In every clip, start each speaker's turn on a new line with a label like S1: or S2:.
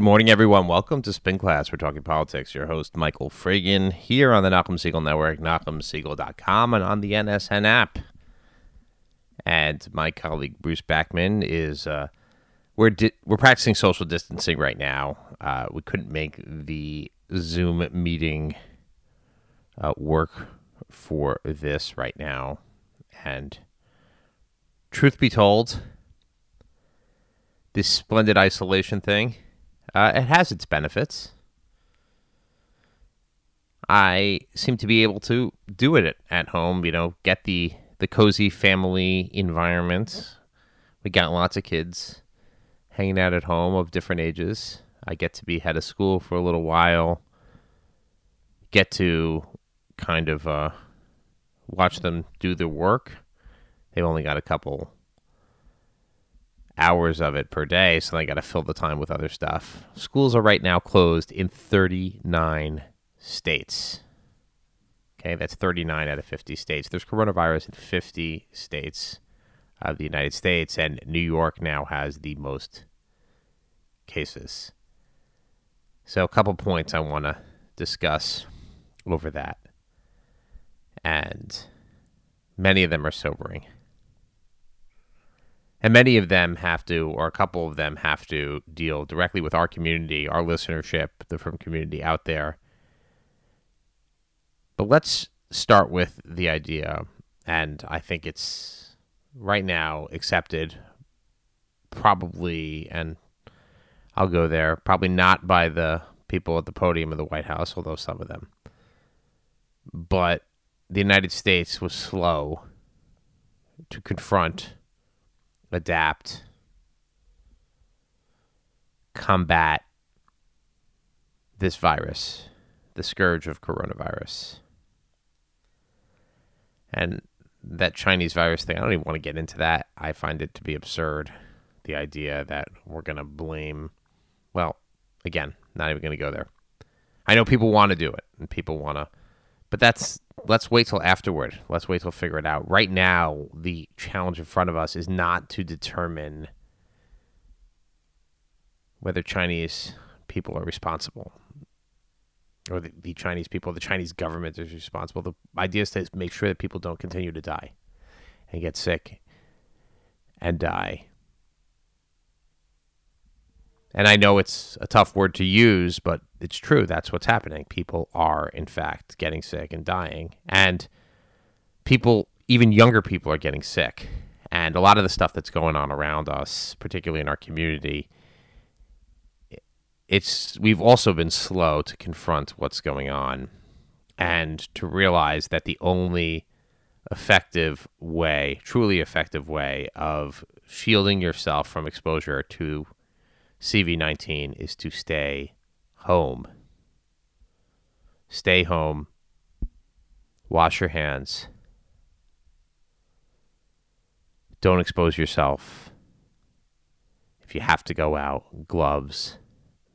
S1: Good morning, everyone. Welcome to Spin Class. We're talking politics. Your host, Michael Fragin, here on the Nachum Segal Network, NachumSegal.com, and on the NSN app. And my colleague Bruce Backman is uh, we're di- we're practicing social distancing right now. Uh, we couldn't make the Zoom meeting uh, work for this right now, and truth be told, this splendid isolation thing uh, it has its benefits. I seem to be able to do it at home, you know, get the the cozy family environment. We got lots of kids hanging out at home of different ages. I get to be head of school for a little while. Get to kind of uh, watch them do their work. They've only got a couple hours of it per day, so they got to fill the time with other stuff. Schools are right now closed in 39 states. Okay, that's 39 out of 50 states. There's coronavirus in 50 states of the United States, and New York now has the most cases. So, a couple points I want to discuss over that. And many of them are sobering and many of them have to, or a couple of them have to deal directly with our community, our listenership, the firm community out there. But let's start with the idea, and I think it's right now accepted, probably, and I'll go there, probably not by the people at the podium of the White House, although some of them, but the United States was slow to confront adapt, combat this virus, the scourge of coronavirus. And that Chinese virus thing, I don't even want to get into that. I find it to be absurd. The idea that we're going to blame, well, again, not even going to go there. I know people want to do it and people want to, but that's let's wait till afterward. Let's wait till figure it out. Right now, the challenge in front of us is not to determine whether Chinese people are responsible or the, the, Chinese people, the Chinese government is responsible. The idea is to make sure that people don't continue to die and get sick and die. And I know it's a tough word to use, but it's true. That's what's happening. People are, in fact, getting sick and dying. And people, even younger people, are getting sick. And a lot of the stuff that's going on around us, particularly in our community, it's we've also been slow to confront what's going on and to realize that the only effective way, truly effective way of shielding yourself from exposure to CV19 is to stay home. Stay home. Wash your hands. Don't expose yourself. If you have to go out, gloves,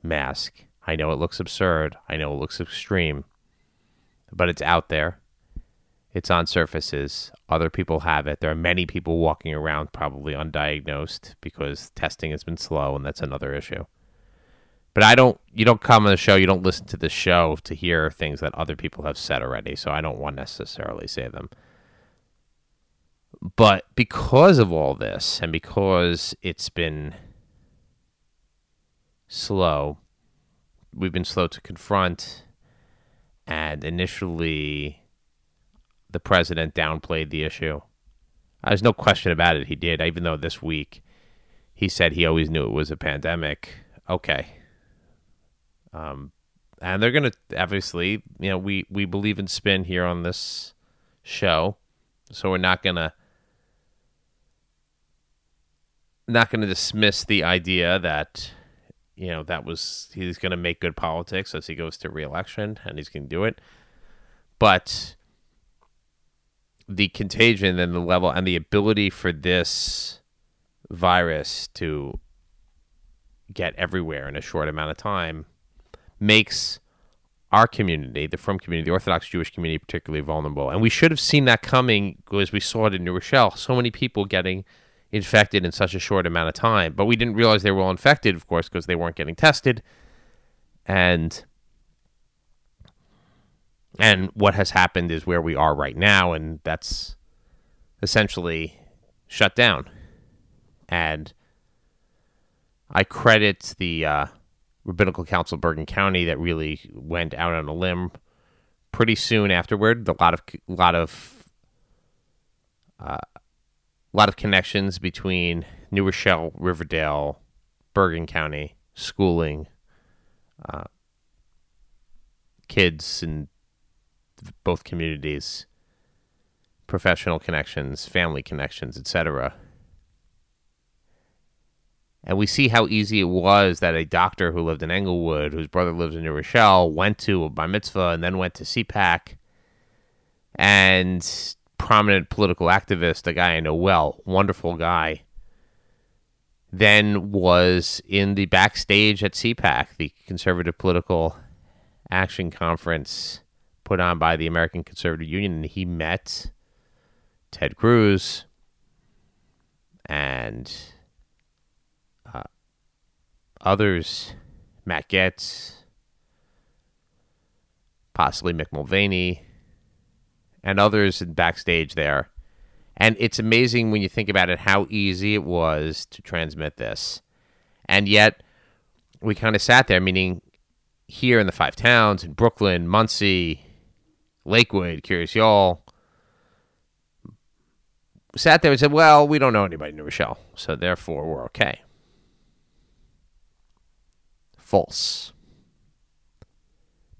S1: mask. I know it looks absurd. I know it looks extreme. But it's out there. It's on surfaces. Other people have it. There are many people walking around probably undiagnosed because testing has been slow, and that's another issue. But I don't, you don't come on the show, you don't listen to the show to hear things that other people have said already. So I don't want to necessarily say them. But because of all this, and because it's been slow, we've been slow to confront, and initially the president downplayed the issue. There's no question about it. He did, even though this week he said he always knew it was a pandemic. Okay. Um, and they're going to obviously, you know, we, we believe in spin here on this show. So we're not going to not going to dismiss the idea that you know that was he's going to make good politics as he goes to reelection and he's going to do it but the contagion and the level and the ability for this virus to get everywhere in a short amount of time makes our community, the Frum community, the Orthodox Jewish community, particularly vulnerable. And we should have seen that coming as we saw it in New Rochelle. So many people getting infected in such a short amount of time. But we didn't realize they were all infected, of course, because they weren't getting tested. And and what has happened is where we are right now, and that's essentially shut down. And I credit the uh, Rabbinical Council of Bergen County that really went out on a limb pretty soon afterward. A lot of a lot of uh, a lot of connections between New Rochelle, Riverdale, Bergen County, schooling, uh, kids in both communities, professional connections, family connections, etc. And we see how easy it was that a doctor who lived in Englewood, whose brother lives in New Rochelle, went to a bar mitzvah and then went to CPAC. And prominent political activist, a guy I know well, wonderful guy, then was in the backstage at CPAC, the Conservative Political Action Conference put on by the American Conservative Union. And he met Ted Cruz and others, Matt Gaetz, possibly Mick Mulvaney, and others backstage there. And it's amazing when you think about it how easy it was to transmit this. And yet, we kind of sat there, meaning here in the five towns, in Brooklyn, Monsey, Lakewood, Kiryas Joel, sat there and said, well, we don't know anybody in New Rochelle, so therefore we're okay false.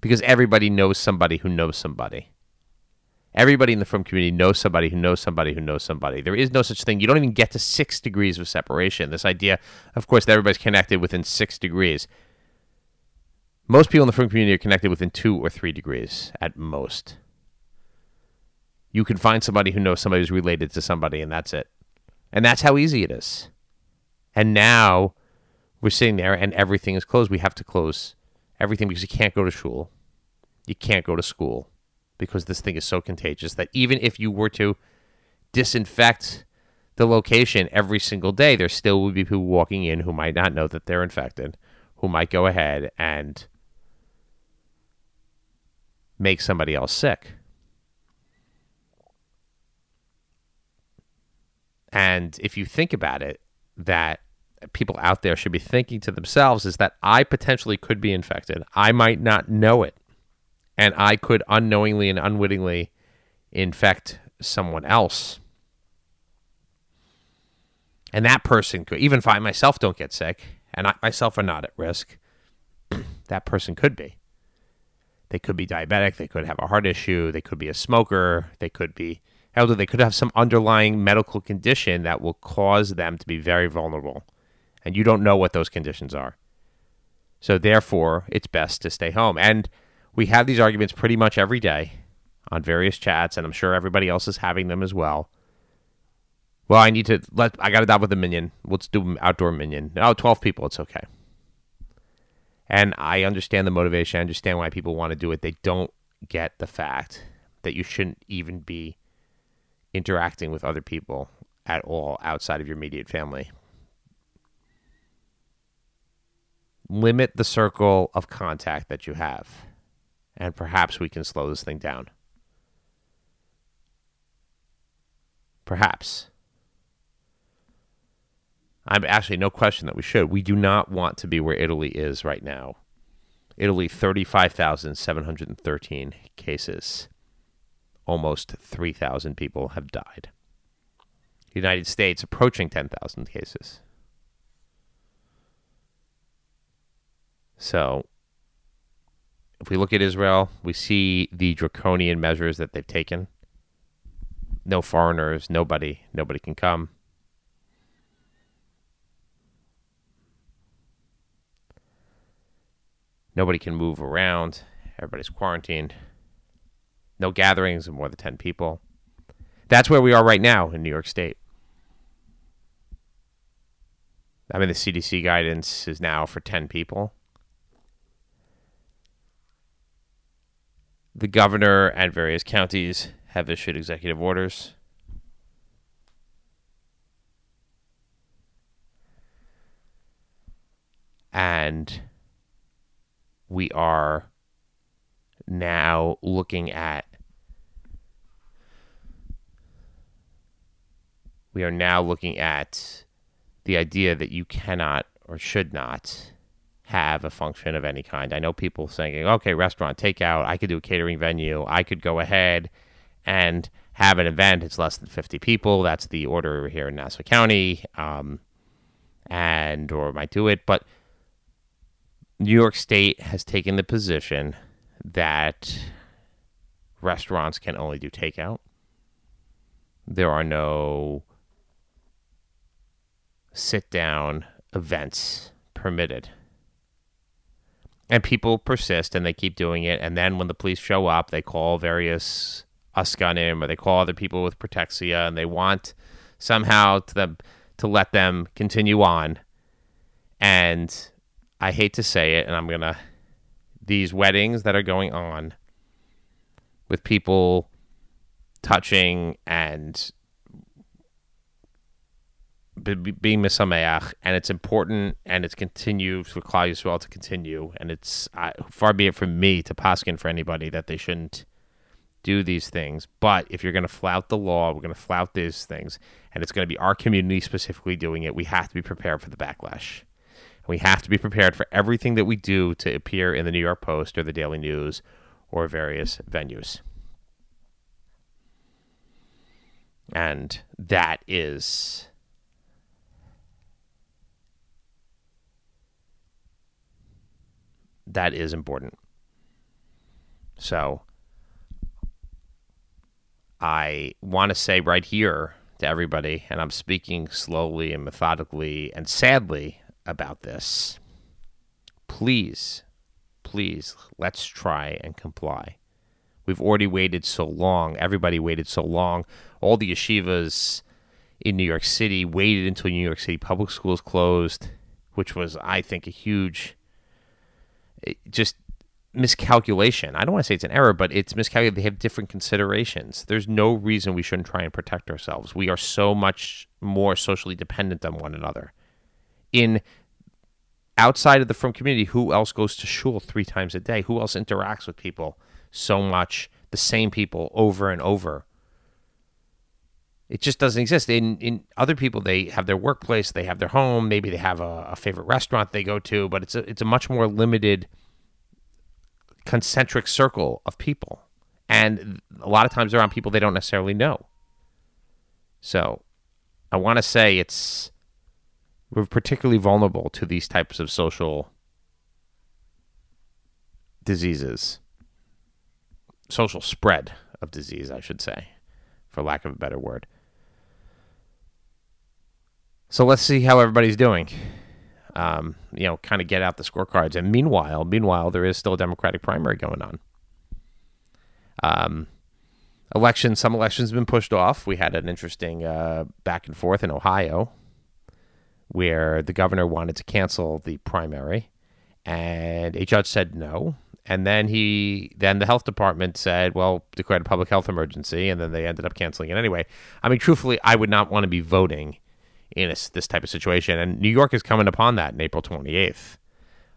S1: Because everybody knows somebody who knows somebody. Everybody in the frum community knows somebody who knows somebody who knows somebody. There is no such thing. You don't even get to six degrees of separation. This idea, of course, that everybody's connected within six degrees. Most people in the frum community are connected within two or three degrees at most. You can find somebody who knows somebody who's related to somebody, and that's it. And that's how easy it is. And now we're sitting there and everything is closed. We have to close everything because you can't go to school. You can't go to school because this thing is so contagious that even if you were to disinfect the location every single day, there still would be people walking in who might not know that they're infected, who might go ahead and make somebody else sick. And if you think about it, that people out there should be thinking to themselves is that I potentially could be infected. I might not know it. And I could unknowingly and unwittingly infect someone else. And that person could, even if I myself don't get sick and I myself are not at risk, that person could be. They could be diabetic. They could have a heart issue. They could be a smoker. They could be elderly. They could have some underlying medical condition that will cause them to be very vulnerable and you don't know what those conditions are. So therefore, it's best to stay home. And we have these arguments pretty much every day on various chats, and I'm sure everybody else is having them as well. Well, I need to let I got to dive with a minyan. Let's do outdoor minyan. Oh, 12 people, it's okay. And I understand the motivation. I understand why people want to do it. They don't get the fact that you shouldn't even be interacting with other people at all outside of your immediate family. Limit the circle of contact that you have, and perhaps we can slow this thing down. Perhaps. I'm actually no question that we should. We do not want to be where Italy is right now. Italy, 35,713 cases. Almost 3,000 people have died. United States approaching 10,000 cases. So if we look at Israel, we see the draconian measures that they've taken. No foreigners, nobody, nobody can come. Nobody can move around. Everybody's quarantined. No gatherings of more than 10 people. That's where we are right now in New York State. I mean, the CDC guidance is now for 10 people. The governor and various counties have issued executive orders. And we are now looking at we are now looking at the idea that you cannot or should not have a function of any kind. I know people saying, okay, restaurant, takeout, I could do a catering venue, I could go ahead and have an event. It's less than 50 people. That's the order here in Nassau County. Um, and, or might do it. But New York State has taken the position that restaurants can only do takeout. There are no sit down events permitted. And people persist and they keep doing it. And then when the police show up, they call various askanim or they call other people with protexia and they want somehow to them to let them continue on. And I hate to say it, and I'm gonna these weddings that are going on with people touching and being misameach, and it's important, and it's continued for Klal well to continue, and it's uh, far be it from me to paskin for anybody that they shouldn't do these things. But if you're going to flout the law, we're going to flout these things, and it's going to be our community specifically doing it. We have to be prepared for the backlash. We have to be prepared for everything that we do to appear in the New York Post or the Daily News or various venues. And that is that is important. So I want to say right here to everybody, and I'm speaking slowly and methodically and sadly about this. Please, please, let's try and comply. We've already waited so long. Everybody waited so long. All the yeshivas in New York City waited until New York City public schools closed, which was, I think, a huge just miscalculation. I don't want to say it's an error, but it's miscalculated. They have different considerations. There's no reason we shouldn't try and protect ourselves. We are so much more socially dependent on one another. In outside of the frum community, who else goes to shul three times a day? Who else interacts with people so much, the same people over and over? It just doesn't exist. In in other people, they have their workplace, they have their home, maybe they have a, a favorite restaurant they go to, but it's a it's a much more limited concentric circle of people. And a lot of times they're around people they don't necessarily know. So I want to say it's we're particularly vulnerable to these types of social diseases. Social spread of disease, I should say, for lack of a better word. So let's see how everybody's doing um, you know, kind of get out the scorecards. And meanwhile, meanwhile, there is still a Democratic primary going on. Um, elections, some elections have been pushed off. We had an interesting uh, back and forth in Ohio where the governor wanted to cancel the primary, and a judge said no. And then he, then the health department said, well, declared a public health emergency, and then they ended up canceling it anyway. I mean, truthfully, I would not want to be voting in a, this type of situation. And New York is coming upon that in April 28th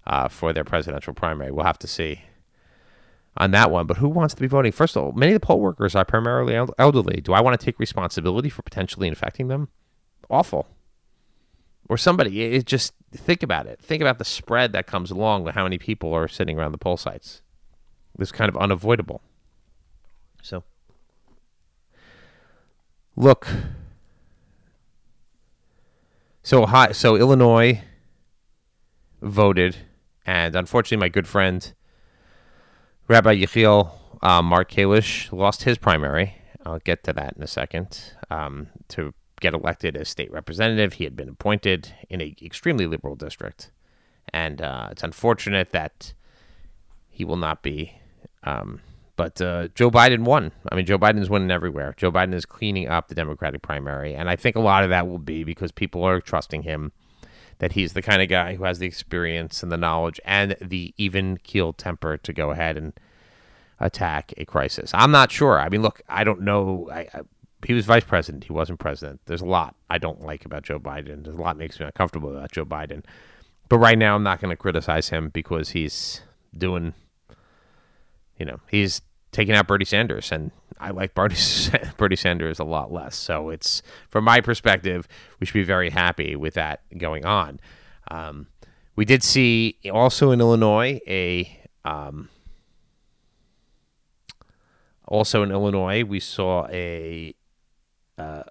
S1: uh, for their presidential primary. We'll have to see on that one. But who wants to be voting? First of all, many of the poll workers are primarily elderly. Do I want to take responsibility for potentially infecting them? Awful. Or somebody, it just think about it. Think about the spread that comes along with how many people are sitting around the poll sites. It's kind of unavoidable. So, look, so so Illinois voted, and unfortunately, my good friend Rabbi Yechiel uh, Mark Kalish lost his primary. I'll get to that in a second. Um, to get elected as state representative, he had been appointed in an extremely liberal district, and uh, it's unfortunate that he will not be um, but uh, Joe Biden won. I mean, Joe Biden is winning everywhere. Joe Biden is cleaning up the Democratic primary. And I think a lot of that will be because people are trusting him that he's the kind of guy who has the experience and the knowledge and the even keeled temper to go ahead and attack a crisis. I'm not sure. I mean, look, I don't know. I, I, he was vice president. He wasn't president. There's a lot I don't like about Joe Biden. There's a lot makes me uncomfortable about Joe Biden. but right now, I'm not going to criticize him because he's doing, you know, he's taking out Bernie Sanders, and I like Bernie, Sanders a lot less. So it's from my perspective, we should be very happy with that going on. Um, we did see also in Illinois a. Um, also in Illinois, we saw a uh,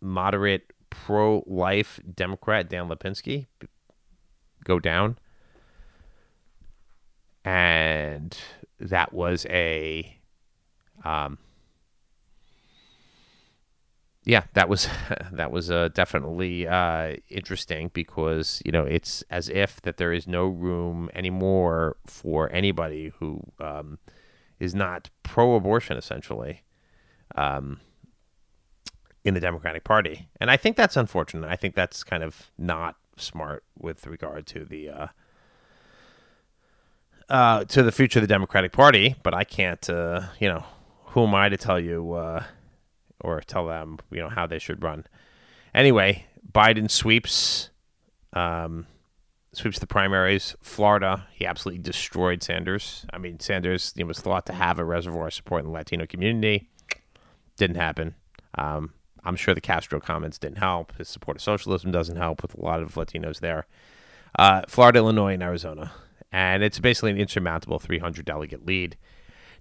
S1: moderate pro-life Democrat Dan Lipinski go down, and that was a, um, yeah, that was that was uh, definitely uh, interesting because you know it's as if that there is no room anymore for anybody who um, is not pro-abortion, essentially. Um, in the Democratic Party, and I think that's unfortunate. I think that's kind of not smart with regard to the uh, uh, to the future of the Democratic Party. But I can't, uh, you know, who am I to tell you uh, or tell them, you know, how they should run? Anyway, Biden sweeps um, sweeps the primaries. Florida, he absolutely destroyed Sanders. I mean, Sanders was thought to have a reservoir of support in the Latino community. Didn't happen. Um, I'm sure the Castro comments didn't help. His support of socialism doesn't help with a lot of Latinos there. Uh, Florida, Illinois, and Arizona. And it's basically an insurmountable 300 delegate lead.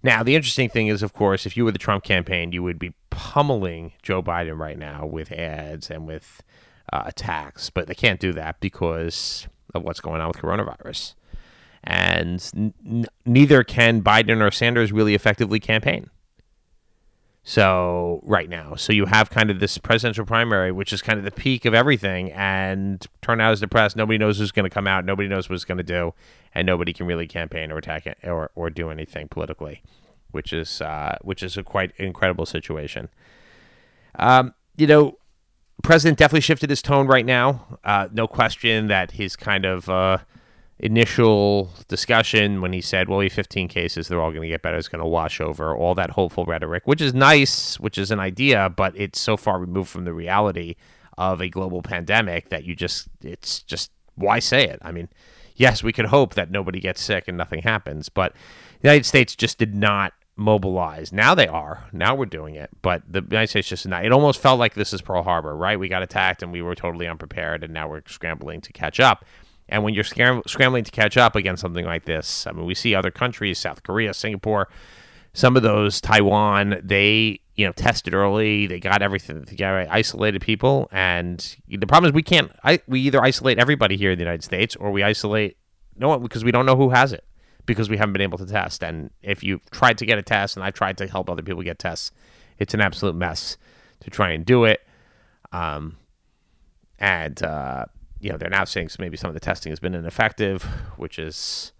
S1: Now, the interesting thing is, of course, if you were the Trump campaign, you would be pummeling Joe Biden right now with ads and with uh, attacks. But they can't do that because of what's going on with coronavirus. And n- neither can Biden or Sanders really effectively campaign. So right now, so you have kind of this presidential primary, which is kind of the peak of everything, and turnout is depressed. Nobody knows who's going to come out. Nobody knows what's going to do, and nobody can really campaign or attack it or or do anything politically, which is uh, which is a quite incredible situation. Um, you know, president definitely shifted his tone right now. Uh, no question that he's kind of uh, initial discussion when he said, well, we have 15 cases, they're all going to get better, it's going to wash over all that hopeful rhetoric, which is nice, which is an idea, but it's so far removed from the reality of a global pandemic that you just, it's just, why say it? I mean, yes, we could hope that nobody gets sick and nothing happens, but the United States just did not mobilize. Now they are. Now we're doing it. But the United States just not. It almost felt like this is Pearl Harbor, right? We got attacked and we were totally unprepared, and now we're scrambling to catch up. And when you're scrambling to catch up against something like this, I mean, we see other countries, South Korea, Singapore, some of those, Taiwan, they you know tested early, they got everything together, isolated people, and the problem is we can't. I, we either isolate everybody here in the United States or we isolate no one because we don't know who has it because we haven't been able to test. And if you've tried to get a test, and I've tried to help other people get tests, it's an absolute mess to try and do it. Um, and uh, you know, they're now saying maybe some of the testing has been ineffective, which is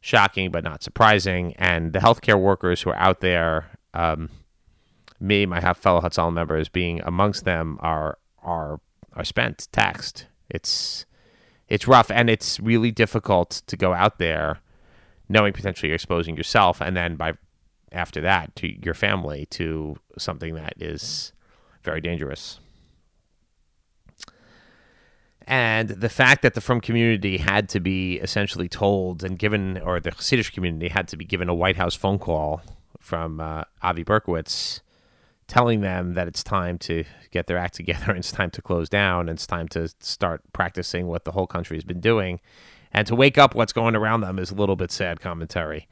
S1: shocking but not surprising. And the healthcare workers who are out there, um, me, my fellow Hatzalah members, being amongst them, are are are spent, taxed. It's it's rough, and it's really difficult to go out there, knowing potentially you're exposing yourself, and then by after that to your family to something that is very dangerous and the fact that the Frum community had to be essentially told and given, or the Hasidic community had to be given a White House phone call from uh, Avi Berkowitz telling them that it's time to get their act together and it's time to close down and it's time to start practicing what the whole country has been doing. And to wake up what's going around them is a little bit sad commentary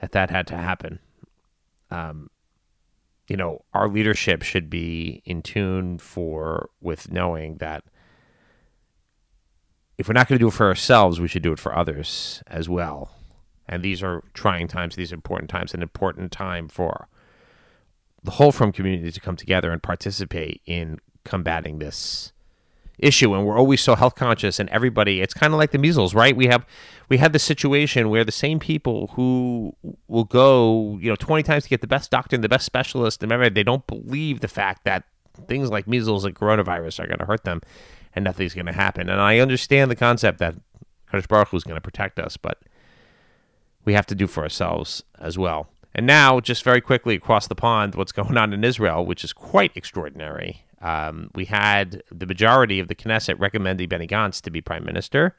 S1: that that had to happen. Um, you know our leadership should be in tune for with knowing that if we're not going to do it for ourselves, we should do it for others as well. And these are trying times, these are important times, an important time for the whole Frum community to come together and participate in combating this issue. And we're always so health conscious and everybody it's kind of like the measles right? We have we had the situation where the same people who will go you know 20 times to get the best doctor and the best specialist remember they don't believe the fact that things like measles and coronavirus are going to hurt them and nothing's going to happen. And I understand the concept that Kadosh Baruch is going to protect us, but we have to do for ourselves as well. And now, just very quickly across the pond, what's going on in Israel, which is quite extraordinary. Um, we had the majority of the Knesset recommending Benny Gantz to be prime minister,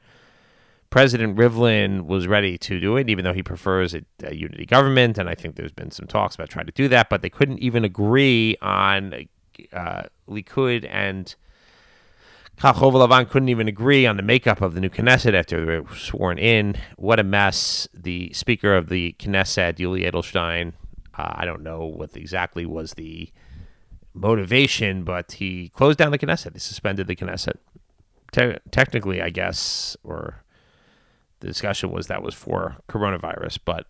S1: President Rivlin was ready to do it, even though he prefers a, a, unity government. And I think there's been some talks about trying to do that, but they couldn't even agree on uh, Likud and Kachol Lavan couldn't even agree on the makeup of the new Knesset after they were sworn in. What a mess. The Speaker of the Knesset, Yuli Edelstein, uh, I don't know what exactly was the motivation, but he closed down the Knesset. He suspended the Knesset. Te- technically, I guess, or the discussion was that was for coronavirus, but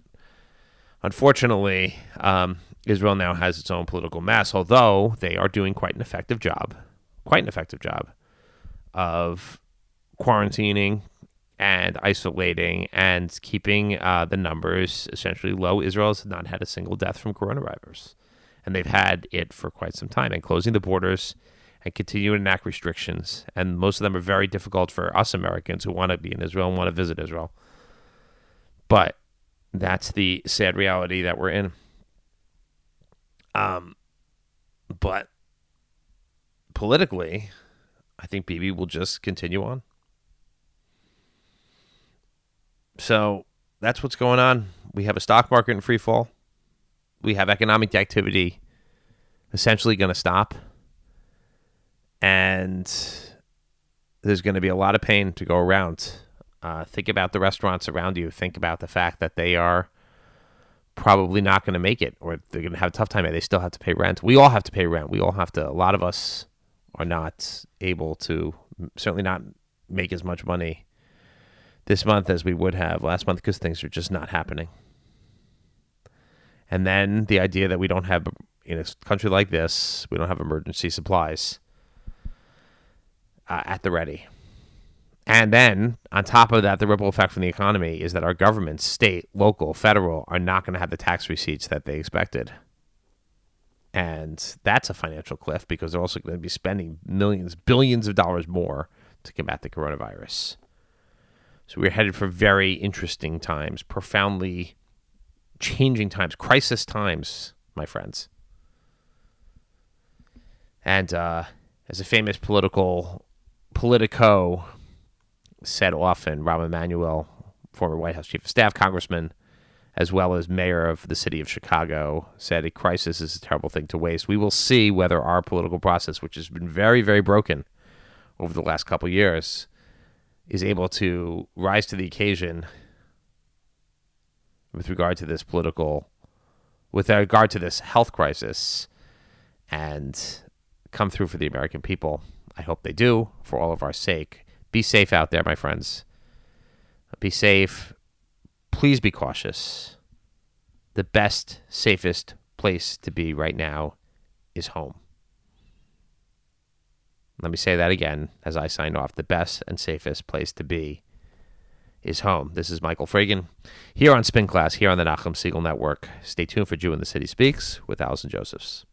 S1: unfortunately, um, Israel now has its own political mess, although they are doing quite an effective job, quite an effective job of quarantining and isolating and keeping uh, the numbers essentially low. Israel has not had a single death from coronavirus, and they've had it for quite some time. And closing the borders and continuing to enact restrictions, and most of them are very difficult for us Americans who want to be in Israel and want to visit Israel. But that's the sad reality that we're in. Um, but politically, I think BB will just continue on. So that's what's going on. We have a stock market in free fall. We have economic activity essentially going to stop. And there's going to be a lot of pain to go around. Uh, think about the restaurants around you. Think about the fact that they are probably not going to make it or they're going to have a tough time. They still have to pay rent. We all have to pay rent. We all have to, a lot of us are not able to, certainly not make as much money this month as we would have last month because things are just not happening. And then the idea that we don't have, in a country like this, we don't have emergency supplies uh, at the ready. And then on top of that, the ripple effect from the economy is that our governments, state, local, federal, are not going to have the tax receipts that they expected. And that's a financial cliff because they're also going to be spending millions, billions of dollars more to combat the coronavirus. So we're headed for very interesting times, profoundly changing times, crisis times, my friends. And uh, as a famous political politico said often, Rahm Emanuel, former White House chief of staff, congressman, as well as mayor of the city of Chicago, said a crisis is a terrible thing to waste. We will see whether our political process, which has been very, very broken over the last couple years, is able to rise to the occasion with regard to this political, with regard to this health crisis, and come through for the American people. I hope they do for all of our sake. Be safe out there, my friends. Be safe please be cautious. The best, safest place to be right now is home. Let me say that again as I sign off. The best and safest place to be is home. This is Michael Fragin here on Spin Class, here on the Nachum Segal Network. Stay tuned for Jew in the City Speaks with Allison Josephs.